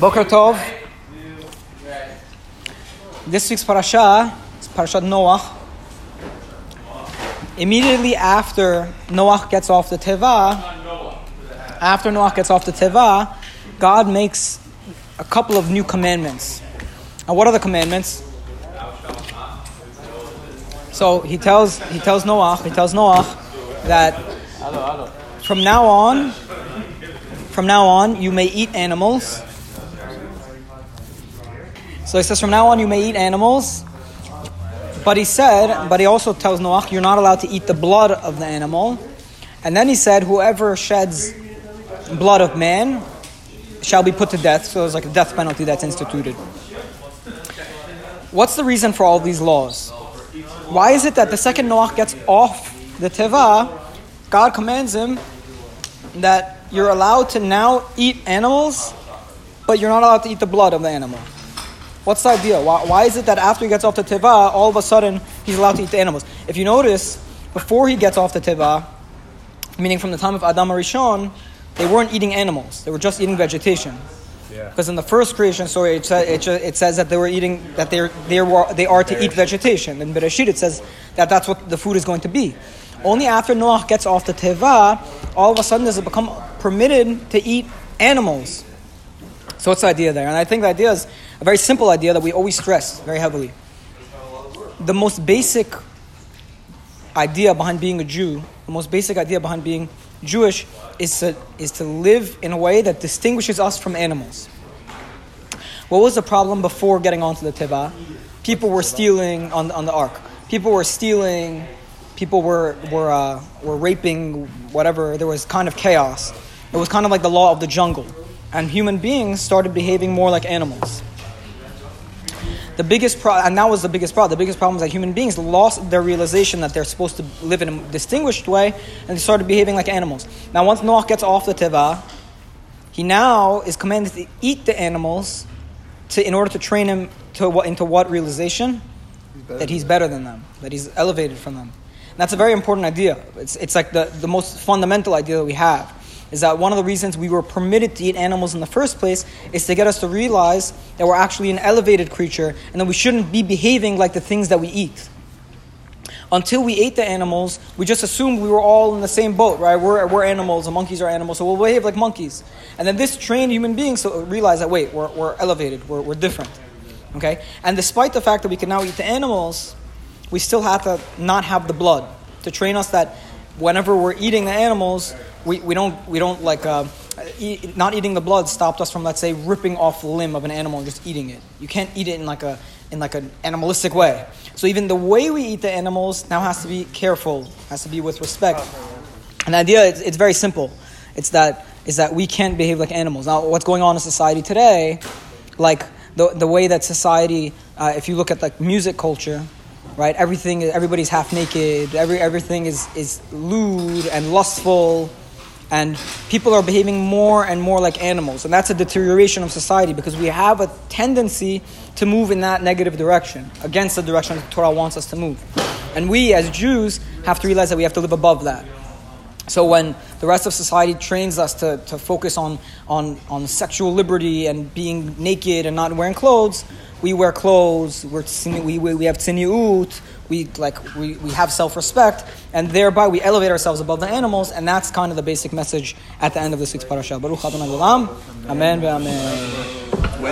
Boker Tov. This week's parasha is Parashat Noach. Immediately after Noach gets off the Teva, after Noach gets off the Teva, God makes a couple of new commandments. And what are the commandments? So he tells he tells Noach he tells Noach that from now on from now on you may eat animals. So he says from now on you may eat animals. But he said, but he also tells Noach you're not allowed to eat the blood of the animal. And then he said whoever sheds blood of man shall be put to death. So there's like a death penalty that's instituted. What's the reason for all these laws? Why is it that the second Noach gets off the Teva, God commands him that you're allowed to now eat animals, but you're not allowed to eat the blood of the animal? What's the idea? Why, why is it that after he gets off the Teva, all of a sudden he's allowed to eat the animals? If you notice, before he gets off the Teva, meaning from the time of Adam Arishon, they weren't eating animals, they were just eating vegetation. Because in the first creation story, it, sa- it, it says that they were eating that they're, they were they are to eat vegetation. In Bereshit, it says that that's what the food is going to be. Only after Noach gets off the teva, all of a sudden does it become permitted to eat animals. So what's the idea there? And I think the idea is a very simple idea that we always stress very heavily. The most basic idea behind being a Jew, the most basic idea behind being Jewish is to, is to live in a way that distinguishes us from animals. What was the problem before getting onto the Teva? People were stealing on, on the ark. People were stealing, people were, were, uh, were raping, whatever. There was kind of chaos. It was kind of like the law of the jungle. And human beings started behaving more like animals. The biggest problem, and that was the biggest problem. The biggest problem is that human beings lost their realization that they're supposed to live in a distinguished way, and they started behaving like animals. Now, once Noach gets off the teva, he now is commanded to eat the animals, to in order to train him to what into what realization that he's better than them, that he's elevated from them. And that's a very important idea. It's it's like the the most fundamental idea that we have is that one of the reasons we were permitted to eat animals in the first place is to get us to realize that we're actually an elevated creature and that we shouldn't be behaving like the things that we eat. Until we ate the animals, we just assumed we were all in the same boat, right? We're, we're animals, the monkeys are animals, so we'll behave like monkeys. And then this trained human being so realize that, wait, we're, we're elevated, we're, we're different. Okay? And despite the fact that we can now eat the animals, we still have to not have the blood to train us that whenever we're eating the animals, we, we don't we don't like uh, eat, not eating the blood stopped us from let's say ripping off the limb of an animal and just eating it. You can't eat it in like a in like an animalistic way. So even the way we eat the animals now has to be careful, has to be with respect. And the idea it's, it's very simple. It's that is that we can't behave like animals. Now, what's going on in society today, like the the way that society, uh, if you look at like music culture, right? Everything, everybody's half naked. Every everything is is lewd and lustful, and people are behaving more and more like animals, and that's a deterioration of society because we have a tendency to move in that negative direction against the direction that Torah wants us to move, and we as Jews have to realize that we have to live above that. So when the rest of society trains us to, to focus on, on, on sexual liberty and being naked and not wearing clothes, we wear clothes, we're, we, we, we have tziniut, we, like, we, we have self-respect, and thereby we elevate ourselves above the animals, and that's kind of the basic message at the end of this week's parasha. Baruch Adonai Amen. Amen.